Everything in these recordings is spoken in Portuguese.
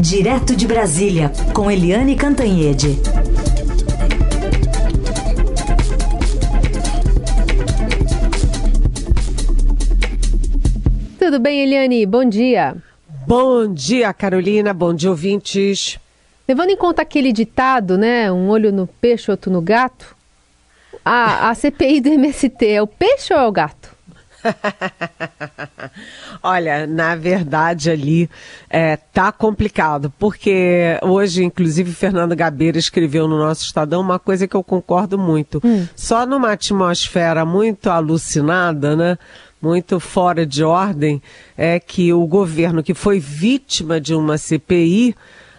Direto de Brasília, com Eliane Cantanhede. Tudo bem, Eliane? Bom dia. Bom dia, Carolina. Bom dia, ouvintes. Levando em conta aquele ditado, né? Um olho no peixe, outro no gato. A, a CPI do MST é o peixe ou é o gato? Olha, na verdade ali é, tá complicado, porque hoje, inclusive, Fernando Gabeira escreveu no nosso Estadão uma coisa que eu concordo muito. Hum. Só numa atmosfera muito alucinada, né? Muito fora de ordem, é que o governo que foi vítima de uma CPI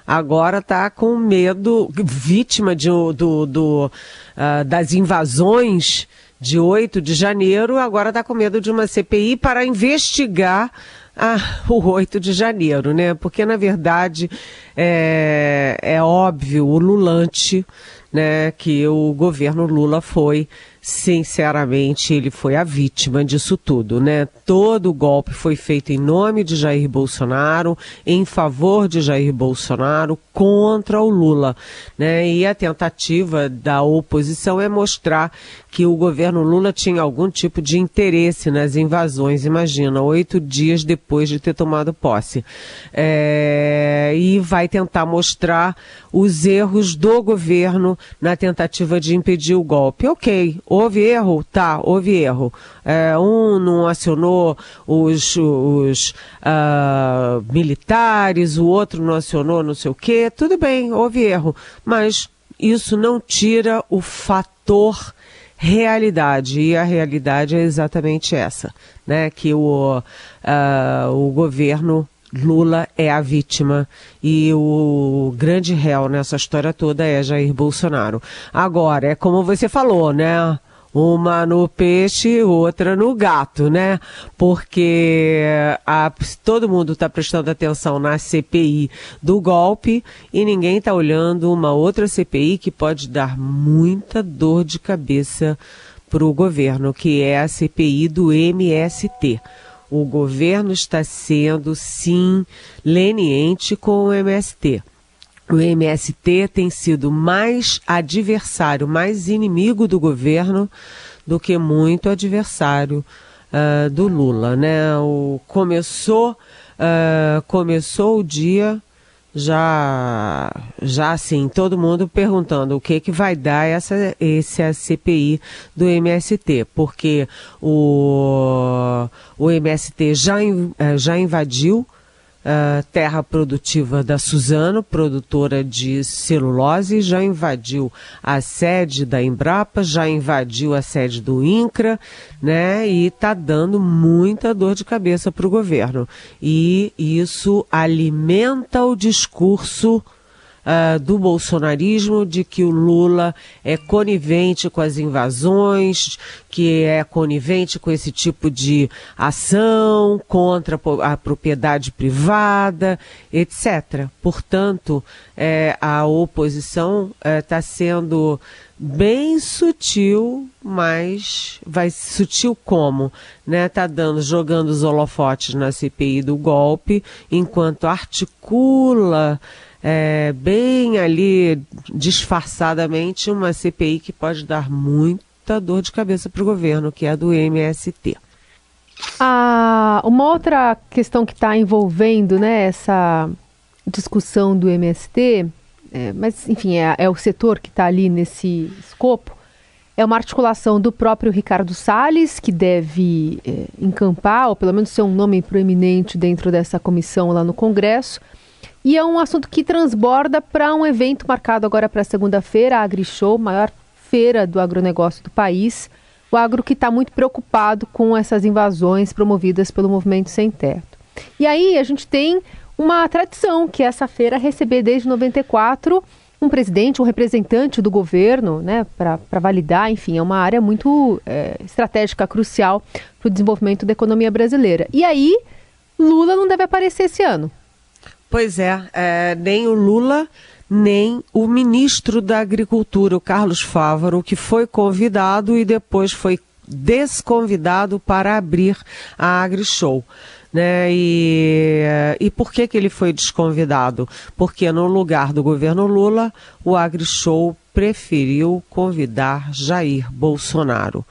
agora está com medo, vítima de, do, do uh, das invasões de 8 de janeiro, agora está com medo de uma CPI para investigar ah, o 8 de janeiro, né? Porque, na verdade, é, é óbvio, o Lulante, né, que o governo Lula foi sinceramente, ele foi a vítima disso tudo, né? Todo o golpe foi feito em nome de Jair Bolsonaro, em favor de Jair Bolsonaro, contra o Lula, né? E a tentativa da oposição é mostrar que o governo Lula tinha algum tipo de interesse nas invasões, imagina, oito dias depois de ter tomado posse. É... E vai tentar mostrar os erros do governo na tentativa de impedir o golpe. Ok, Houve erro? Tá, houve erro. É, um não acionou os, os uh, militares, o outro não acionou não sei o quê. Tudo bem, houve erro. Mas isso não tira o fator realidade. E a realidade é exatamente essa, né? Que o, uh, o governo Lula é a vítima e o grande réu nessa história toda é Jair Bolsonaro. Agora, é como você falou, né? Uma no peixe, outra no gato, né? Porque a, todo mundo está prestando atenção na CPI do golpe e ninguém está olhando uma outra CPI que pode dar muita dor de cabeça para o governo, que é a CPI do MST o governo está sendo, sim, leniente com o MST. O MST tem sido mais adversário, mais inimigo do governo do que muito adversário uh, do Lula, né? O, começou, uh, começou o dia já, já assim, todo mundo perguntando o que que vai dar essa, esse CPI do MST, porque o, o MST já, eh, já invadiu uh, terra produtiva da Suzano, produtora de celulose, já invadiu a sede da Embrapa, já invadiu a sede do INCRA, né? E está dando muita dor de cabeça para o governo. E isso alimenta o discurso uh, do bolsonarismo de que o Lula é conivente com as invasões, que é conivente com esse tipo de ação contra a propriedade privada, etc. Portanto, é, a oposição está é, sendo bem sutil, mas vai sutil como, né? Tá dando, jogando os holofotes na CPI do golpe, enquanto articula é, bem ali disfarçadamente uma CPI que pode dar muita dor de cabeça para o governo, que é a do MST. Ah, uma outra questão que está envolvendo né, essa discussão do MST, é, mas enfim, é, é, o setor que está ali nesse escopo, é uma articulação do próprio Ricardo Salles, que deve é, encampar, ou pelo menos ser um nome proeminente dentro dessa comissão lá no Congresso, e é um assunto que transborda para um evento marcado agora para segunda-feira, a AgriShow, maior feira do agronegócio do país. O agro que está muito preocupado com essas invasões promovidas pelo movimento Sem Teto. E aí a gente tem uma tradição, que é essa feira receber desde 94 um presidente, um representante do governo, né, para validar, enfim, é uma área muito é, estratégica, crucial para o desenvolvimento da economia brasileira. E aí, Lula não deve aparecer esse ano. Pois é, é, nem o Lula, nem o ministro da Agricultura, o Carlos Fávaro, que foi convidado e depois foi desconvidado para abrir a AgriShow. Né? E, e por que, que ele foi desconvidado? Porque no lugar do governo Lula, o AgriShow preferiu convidar Jair Bolsonaro.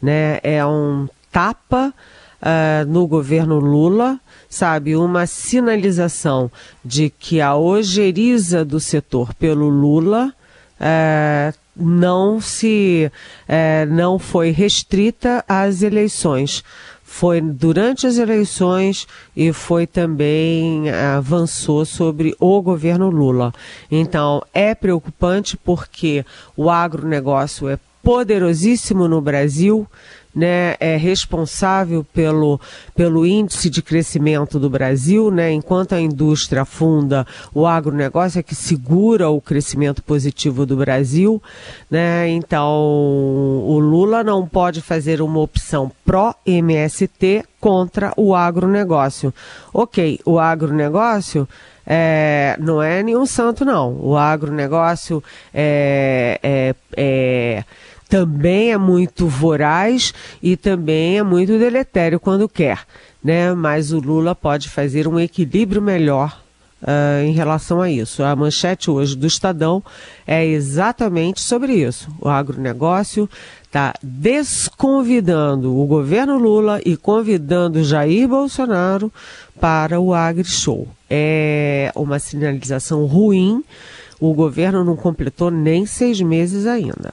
Né? É um tapa uh, no governo Lula, sabe, uma sinalização de que a ojeriza do setor pelo Lula uh, não se uh, não foi restrita às eleições. Foi durante as eleições e foi também avançou sobre o governo Lula. Então é preocupante porque o agronegócio é poderosíssimo no Brasil, né, é responsável pelo, pelo índice de crescimento do Brasil, né, enquanto a indústria afunda, o agronegócio é que segura o crescimento positivo do Brasil, né, então o Lula não pode fazer uma opção pró-MST contra o agronegócio. Ok, o agronegócio é, não é nenhum santo, não. O agronegócio é, é, é também é muito voraz e também é muito deletério quando quer, né? Mas o Lula pode fazer um equilíbrio melhor uh, em relação a isso. A manchete hoje do Estadão é exatamente sobre isso. O agronegócio está desconvidando o governo Lula e convidando Jair Bolsonaro para o AgriShow. É uma sinalização ruim. O governo não completou nem seis meses ainda.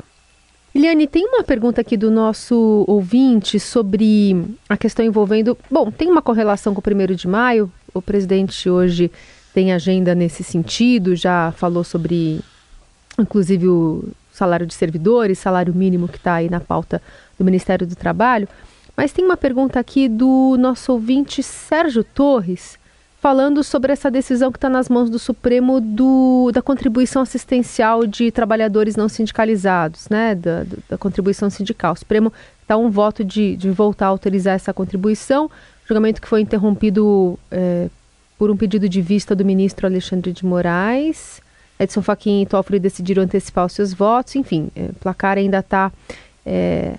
Eliane, tem uma pergunta aqui do nosso ouvinte sobre a questão envolvendo. Bom, tem uma correlação com o primeiro de maio. O presidente hoje tem agenda nesse sentido, já falou sobre, inclusive, o salário de servidores, salário mínimo que está aí na pauta do Ministério do Trabalho. Mas tem uma pergunta aqui do nosso ouvinte Sérgio Torres falando sobre essa decisão que está nas mãos do Supremo do, da contribuição assistencial de trabalhadores não sindicalizados, né, da, da contribuição sindical. O Supremo está um voto de, de voltar a autorizar essa contribuição, julgamento que foi interrompido é, por um pedido de vista do ministro Alexandre de Moraes. Edson Fachin e Toffoli decidiram antecipar os seus votos, enfim, é, o placar ainda está é,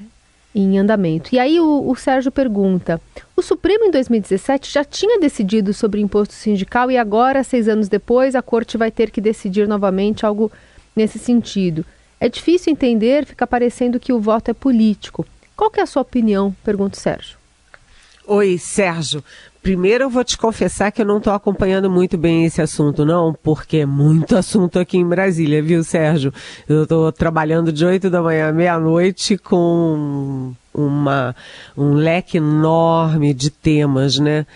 em andamento. E aí o, o, Sérgio pergunta: o Supremo em 2017 já tinha decidido sobre imposto sindical e agora, seis anos depois, a corte vai ter que decidir novamente algo nesse sentido. É difícil entender, fica parecendo que o voto é político. Qual que é a sua opinião? Pergunta o Sérgio. Oi, Sérgio. Primeiro eu vou te confessar que eu não estou acompanhando muito bem esse assunto, não, porque é muito assunto aqui em Brasília, viu, Sérgio? Eu estou trabalhando de 8 da manhã à meia-noite com uma, um leque enorme de temas, né?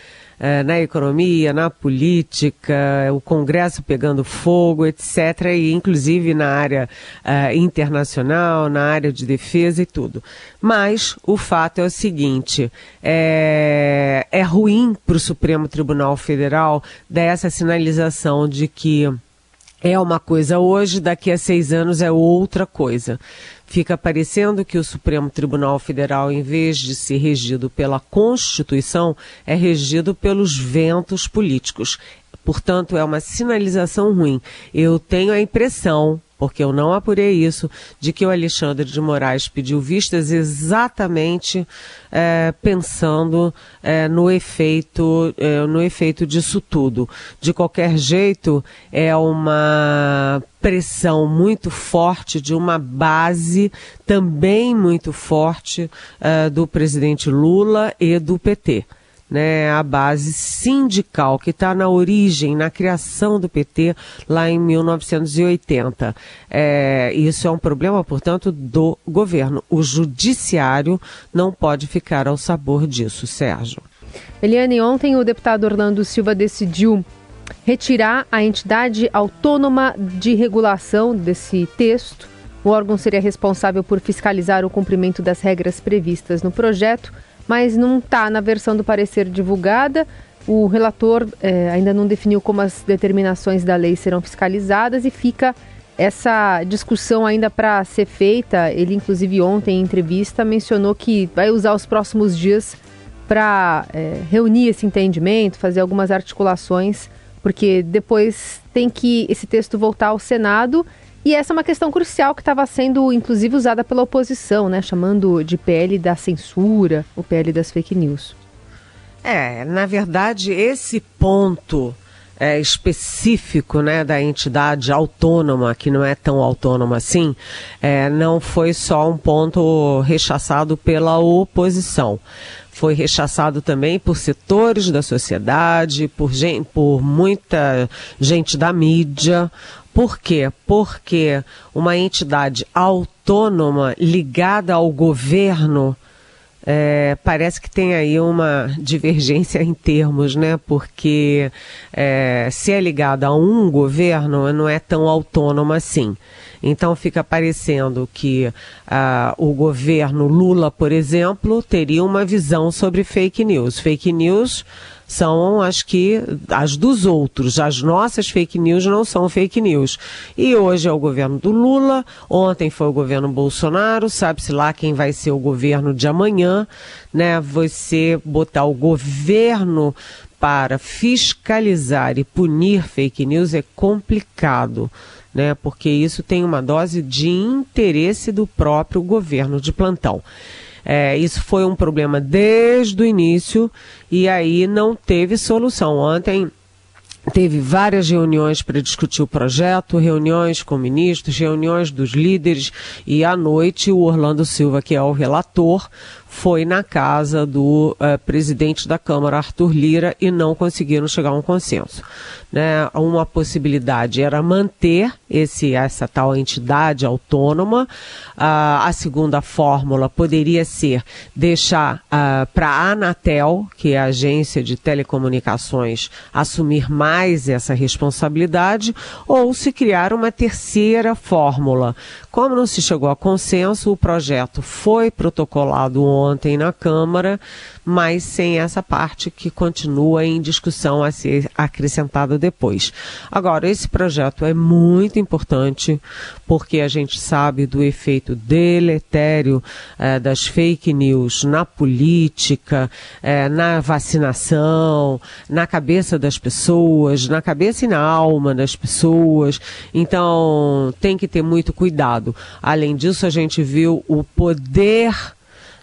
É, na economia, na política, o Congresso pegando fogo, etc., e inclusive na área é, internacional, na área de defesa e tudo. Mas o fato é o seguinte: é, é ruim para o Supremo Tribunal Federal dar essa sinalização de que é uma coisa hoje, daqui a seis anos é outra coisa. Fica parecendo que o Supremo Tribunal Federal, em vez de ser regido pela Constituição, é regido pelos ventos políticos. Portanto, é uma sinalização ruim. Eu tenho a impressão, porque eu não apurei isso, de que o Alexandre de Moraes pediu vistas exatamente é, pensando é, no efeito é, no efeito disso tudo. De qualquer jeito, é uma pressão muito forte de uma base também muito forte uh, do presidente Lula e do PT né, a base sindical que está na origem, na criação do PT lá em 1980. É, isso é um problema, portanto, do governo. O judiciário não pode ficar ao sabor disso, Sérgio. Eliane, ontem o deputado Orlando Silva decidiu retirar a entidade autônoma de regulação desse texto. O órgão seria responsável por fiscalizar o cumprimento das regras previstas no projeto mas não está na versão do parecer divulgada. O relator é, ainda não definiu como as determinações da lei serão fiscalizadas e fica essa discussão ainda para ser feita. Ele, inclusive, ontem em entrevista mencionou que vai usar os próximos dias para é, reunir esse entendimento, fazer algumas articulações, porque depois tem que esse texto voltar ao Senado e essa é uma questão crucial que estava sendo, inclusive, usada pela oposição, né? Chamando de PL da censura, o PL das fake news. É, na verdade, esse ponto é, específico né, da entidade autônoma, que não é tão autônoma assim, é, não foi só um ponto rechaçado pela oposição. Foi rechaçado também por setores da sociedade, por, gente, por muita gente da mídia. Por quê? Porque uma entidade autônoma ligada ao governo é, parece que tem aí uma divergência em termos, né? Porque é, se é ligada a um governo, não é tão autônoma assim. Então fica parecendo que ah, o governo Lula, por exemplo, teria uma visão sobre fake news. Fake news são as que as dos outros. As nossas fake news não são fake news. E hoje é o governo do Lula, ontem foi o governo Bolsonaro, sabe-se lá quem vai ser o governo de amanhã, né? Você botar o governo para fiscalizar e punir fake news é complicado. Né, porque isso tem uma dose de interesse do próprio governo de plantão. É, isso foi um problema desde o início e aí não teve solução. Ontem teve várias reuniões para discutir o projeto, reuniões com ministros, reuniões dos líderes e à noite o Orlando Silva, que é o relator, foi na casa do uh, presidente da Câmara, Arthur Lira, e não conseguiram chegar a um consenso. Né? Uma possibilidade era manter esse, essa tal entidade autônoma. Uh, a segunda fórmula poderia ser deixar uh, para a Anatel, que é a agência de telecomunicações, assumir mais essa responsabilidade, ou se criar uma terceira fórmula. Como não se chegou a consenso, o projeto foi protocolado ontem ontem na Câmara, mas sem essa parte que continua em discussão a ser acrescentada depois. Agora, esse projeto é muito importante porque a gente sabe do efeito deletério eh, das fake news na política, eh, na vacinação, na cabeça das pessoas, na cabeça e na alma das pessoas. Então, tem que ter muito cuidado. Além disso, a gente viu o poder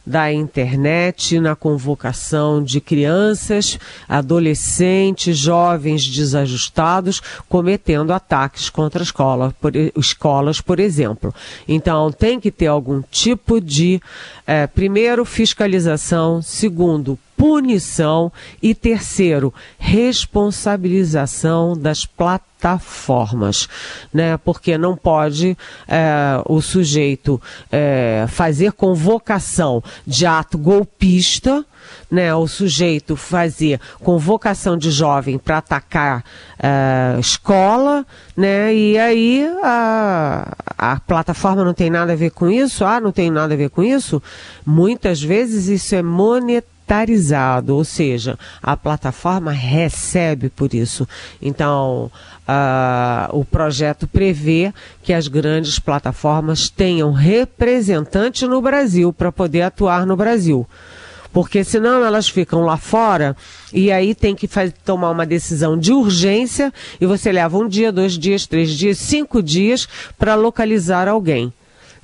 da internet na convocação de crianças, adolescentes, jovens desajustados cometendo ataques contra escola, por, escolas, por exemplo. Então, tem que ter algum tipo de, é, primeiro, fiscalização, segundo, punição e terceiro, responsabilização das plataformas, né? Porque não pode é, o sujeito é, fazer convocação de ato golpista, né, o sujeito fazer convocação de jovem para atacar uh, escola, né, e aí a, a plataforma não tem nada a ver com isso, ah, não tem nada a ver com isso. Muitas vezes isso é monetário monetarizado, ou seja, a plataforma recebe por isso. Então, uh, o projeto prevê que as grandes plataformas tenham representante no Brasil para poder atuar no Brasil porque senão elas ficam lá fora e aí tem que tomar uma decisão de urgência e você leva um dia, dois dias, três dias, cinco dias para localizar alguém.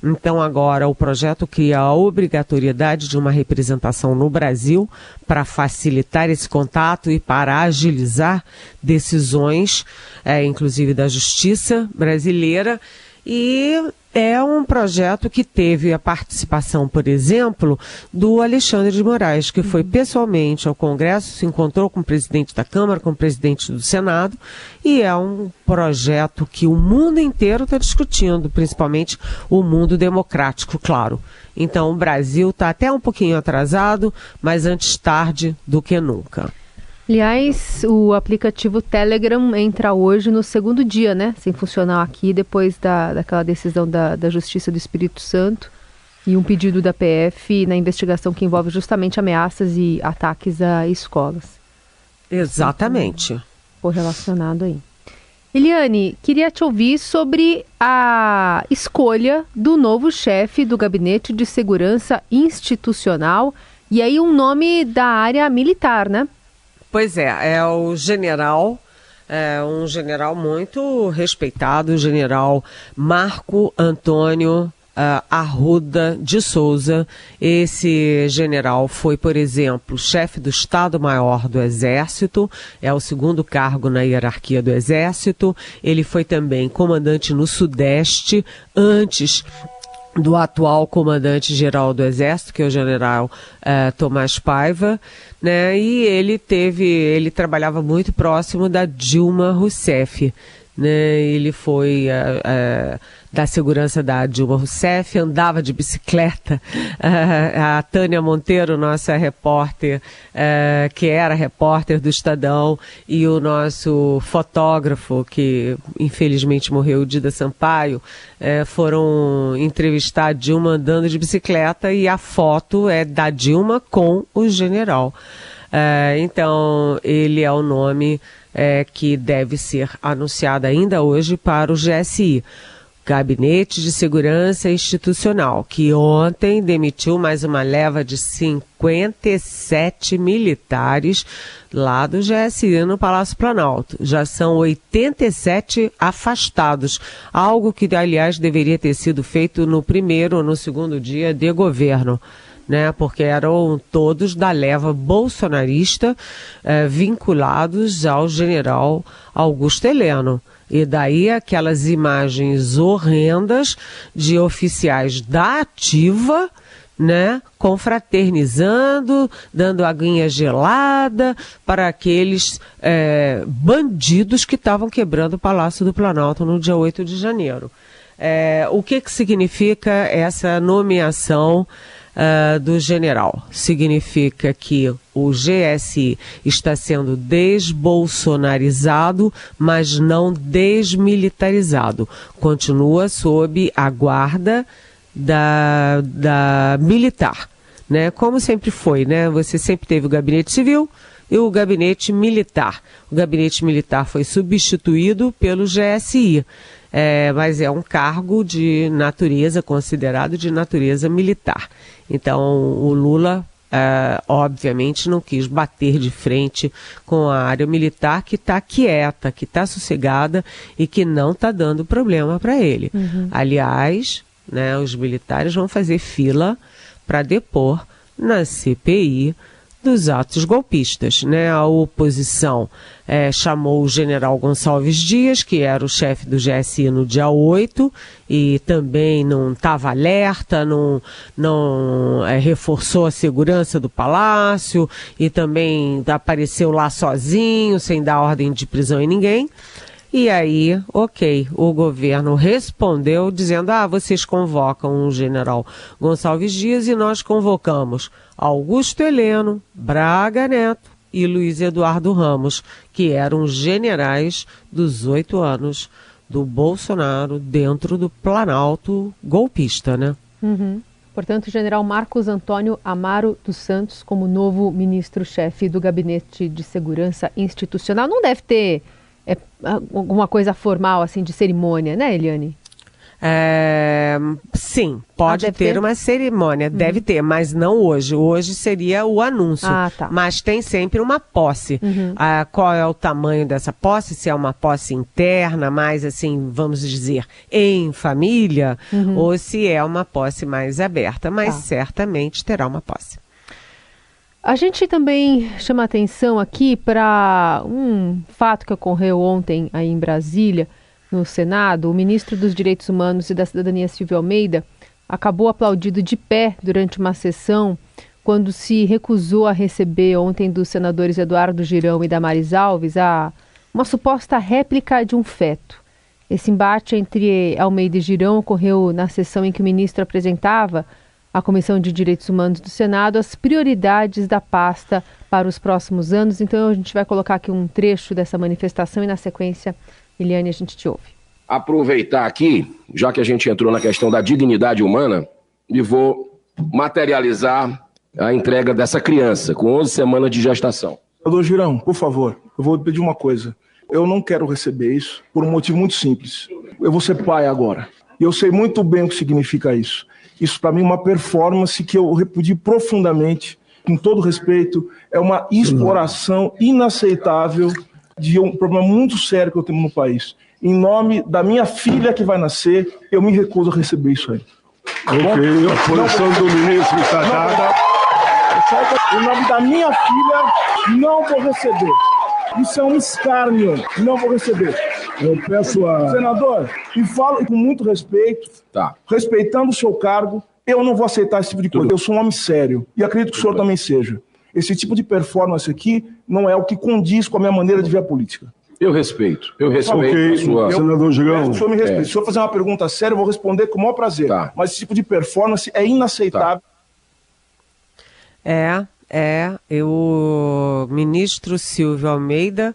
Então, agora, o projeto cria a obrigatoriedade de uma representação no Brasil para facilitar esse contato e para agilizar decisões, é, inclusive da justiça brasileira. E é um projeto que teve a participação, por exemplo, do Alexandre de Moraes, que foi pessoalmente ao Congresso, se encontrou com o presidente da Câmara, com o presidente do Senado, e é um projeto que o mundo inteiro está discutindo, principalmente o mundo democrático, claro. Então o Brasil está até um pouquinho atrasado, mas antes tarde do que nunca. Aliás, o aplicativo Telegram entra hoje no segundo dia, né? Sem funcionar aqui, depois da, daquela decisão da, da Justiça do Espírito Santo e um pedido da PF na investigação que envolve justamente ameaças e ataques a escolas. Exatamente. Então, correlacionado aí. Eliane, queria te ouvir sobre a escolha do novo chefe do Gabinete de Segurança Institucional e aí um nome da área militar, né? Pois é, é o general, é um general muito respeitado, o general Marco Antônio uh, Arruda de Souza. Esse general foi, por exemplo, chefe do Estado-Maior do Exército, é o segundo cargo na hierarquia do Exército. Ele foi também comandante no Sudeste, antes do atual comandante-geral do Exército, que é o general uh, Tomás Paiva, né? E ele teve, ele trabalhava muito próximo da Dilma Rousseff, né? Ele foi uh, uh, da segurança da Dilma Rousseff, andava de bicicleta. Uh, a Tânia Monteiro, nossa repórter, uh, que era repórter do Estadão, e o nosso fotógrafo, que infelizmente morreu, o Dida Sampaio, foram entrevistar a Dilma andando de bicicleta e a foto é da Dilma com o general. então, ele é o nome que deve ser anunciado ainda hoje para o GSI. Gabinete de Segurança Institucional, que ontem demitiu mais uma leva de 57 militares lá do GSI no Palácio Planalto. Já são 87 afastados, algo que, aliás, deveria ter sido feito no primeiro ou no segundo dia de governo. Né, porque eram todos da leva bolsonarista eh, vinculados ao general Augusto Heleno. E daí aquelas imagens horrendas de oficiais da ativa, né, confraternizando, dando aguinha gelada para aqueles é, bandidos que estavam quebrando o Palácio do Planalto no dia 8 de janeiro. É, o que, que significa essa nomeação uh, do general. Significa que o GSI está sendo desbolsonarizado, mas não desmilitarizado. Continua sob a guarda da, da militar. Né? Como sempre foi, né? Você sempre teve o gabinete civil e o gabinete militar. O gabinete militar foi substituído pelo GSI é, mas é um cargo de natureza, considerado de natureza militar. Então, o Lula, é, obviamente, não quis bater de frente com a área militar que está quieta, que está sossegada e que não está dando problema para ele. Uhum. Aliás, né, os militares vão fazer fila para depor na CPI dos atos golpistas. Né? A oposição é, chamou o general Gonçalves Dias, que era o chefe do GSI no dia 8, e também não estava alerta, não, não é, reforçou a segurança do palácio, e também apareceu lá sozinho, sem dar ordem de prisão em ninguém. E aí, ok, o governo respondeu dizendo: ah, vocês convocam o general Gonçalves Dias e nós convocamos Augusto Heleno, Braga Neto e Luiz Eduardo Ramos, que eram generais dos oito anos do Bolsonaro dentro do Planalto golpista, né? Uhum. Portanto, o general Marcos Antônio Amaro dos Santos, como novo ministro-chefe do Gabinete de Segurança Institucional, não deve ter é, alguma coisa formal, assim, de cerimônia, né, Eliane? É, sim, pode ah, ter, ter, uma cerimônia, uhum. deve ter, mas não hoje. Hoje seria o anúncio. Ah, tá. Mas tem sempre uma posse. Uhum. Ah, qual é o tamanho dessa posse? Se é uma posse interna, mais assim, vamos dizer, em família, uhum. ou se é uma posse mais aberta. Mas tá. certamente terá uma posse. A gente também chama atenção aqui para um fato que ocorreu ontem aí em Brasília, no Senado. O ministro dos Direitos Humanos e da Cidadania, Silvio Almeida, acabou aplaudido de pé durante uma sessão quando se recusou a receber ontem dos senadores Eduardo Girão e Damares Alves a uma suposta réplica de um feto. Esse embate entre Almeida e Girão ocorreu na sessão em que o ministro apresentava a Comissão de Direitos Humanos do Senado as prioridades da pasta para os próximos anos. Então a gente vai colocar aqui um trecho dessa manifestação e na sequência, Eliane, a gente te ouve. Aproveitar aqui, já que a gente entrou na questão da dignidade humana, e vou materializar a entrega dessa criança com 11 semanas de gestação. Doutor Girão, por favor, eu vou pedir uma coisa. Eu não quero receber isso por um motivo muito simples. Eu vou ser pai agora. E eu sei muito bem o que significa isso. Isso, para mim, é uma performance que eu repudio profundamente, com todo respeito. É uma exploração inaceitável de um problema muito sério que eu tenho no país. Em nome da minha filha que vai nascer, eu me recuso a receber isso aí. Ok, a posição do ministro está dada. Em nome da minha filha, não vou receber. Isso é um escárnio. Não vou receber. Eu peço a. Senador, e falo com muito respeito, Tá. respeitando o seu cargo, eu não vou aceitar esse tipo de coisa. Eu sou um homem sério. E acredito que o senhor também seja. Esse tipo de performance aqui não é o que condiz com a minha maneira de ver a política. Eu respeito. Eu respeito Ok, a sua. senador Gigão. que o senhor me respeite. Se o senhor fazer uma pergunta séria, eu vou responder com o maior prazer. Tá. Mas esse tipo de performance é inaceitável. É, é. Eu, o ministro Silvio Almeida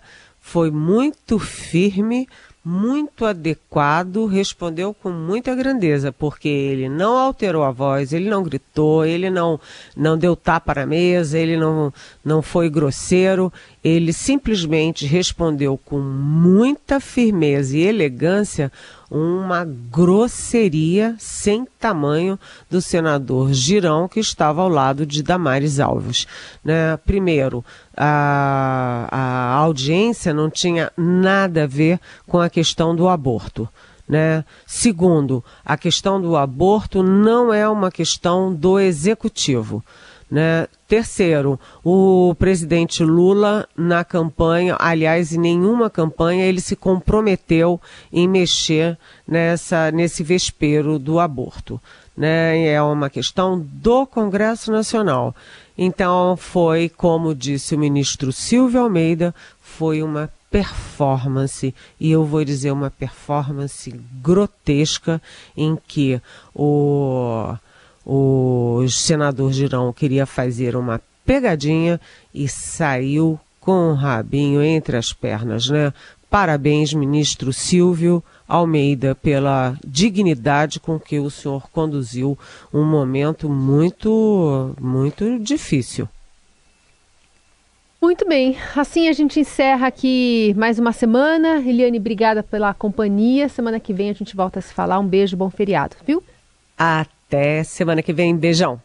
foi muito firme, muito adequado, respondeu com muita grandeza, porque ele não alterou a voz, ele não gritou, ele não, não deu tapa na mesa, ele não, não foi grosseiro, ele simplesmente respondeu com muita firmeza e elegância uma grosseria sem tamanho do senador Girão, que estava ao lado de Damares Alves. Né? Primeiro, a, a audiência não tinha nada a ver com a questão do aborto. Né? Segundo, a questão do aborto não é uma questão do executivo. Né? Terceiro, o presidente Lula na campanha, aliás, em nenhuma campanha ele se comprometeu em mexer nessa, nesse vespeiro do aborto. Né? É uma questão do Congresso Nacional. Então, foi, como disse o ministro Silvio Almeida, foi uma performance, e eu vou dizer uma performance grotesca, em que o o senador Girão queria fazer uma pegadinha e saiu com o rabinho entre as pernas, né? Parabéns, ministro Silvio Almeida, pela dignidade com que o senhor conduziu um momento muito, muito difícil. Muito bem, assim a gente encerra aqui mais uma semana. Eliane, obrigada pela companhia. Semana que vem a gente volta a se falar. Um beijo, bom feriado, viu? Até semana que vem. Beijão.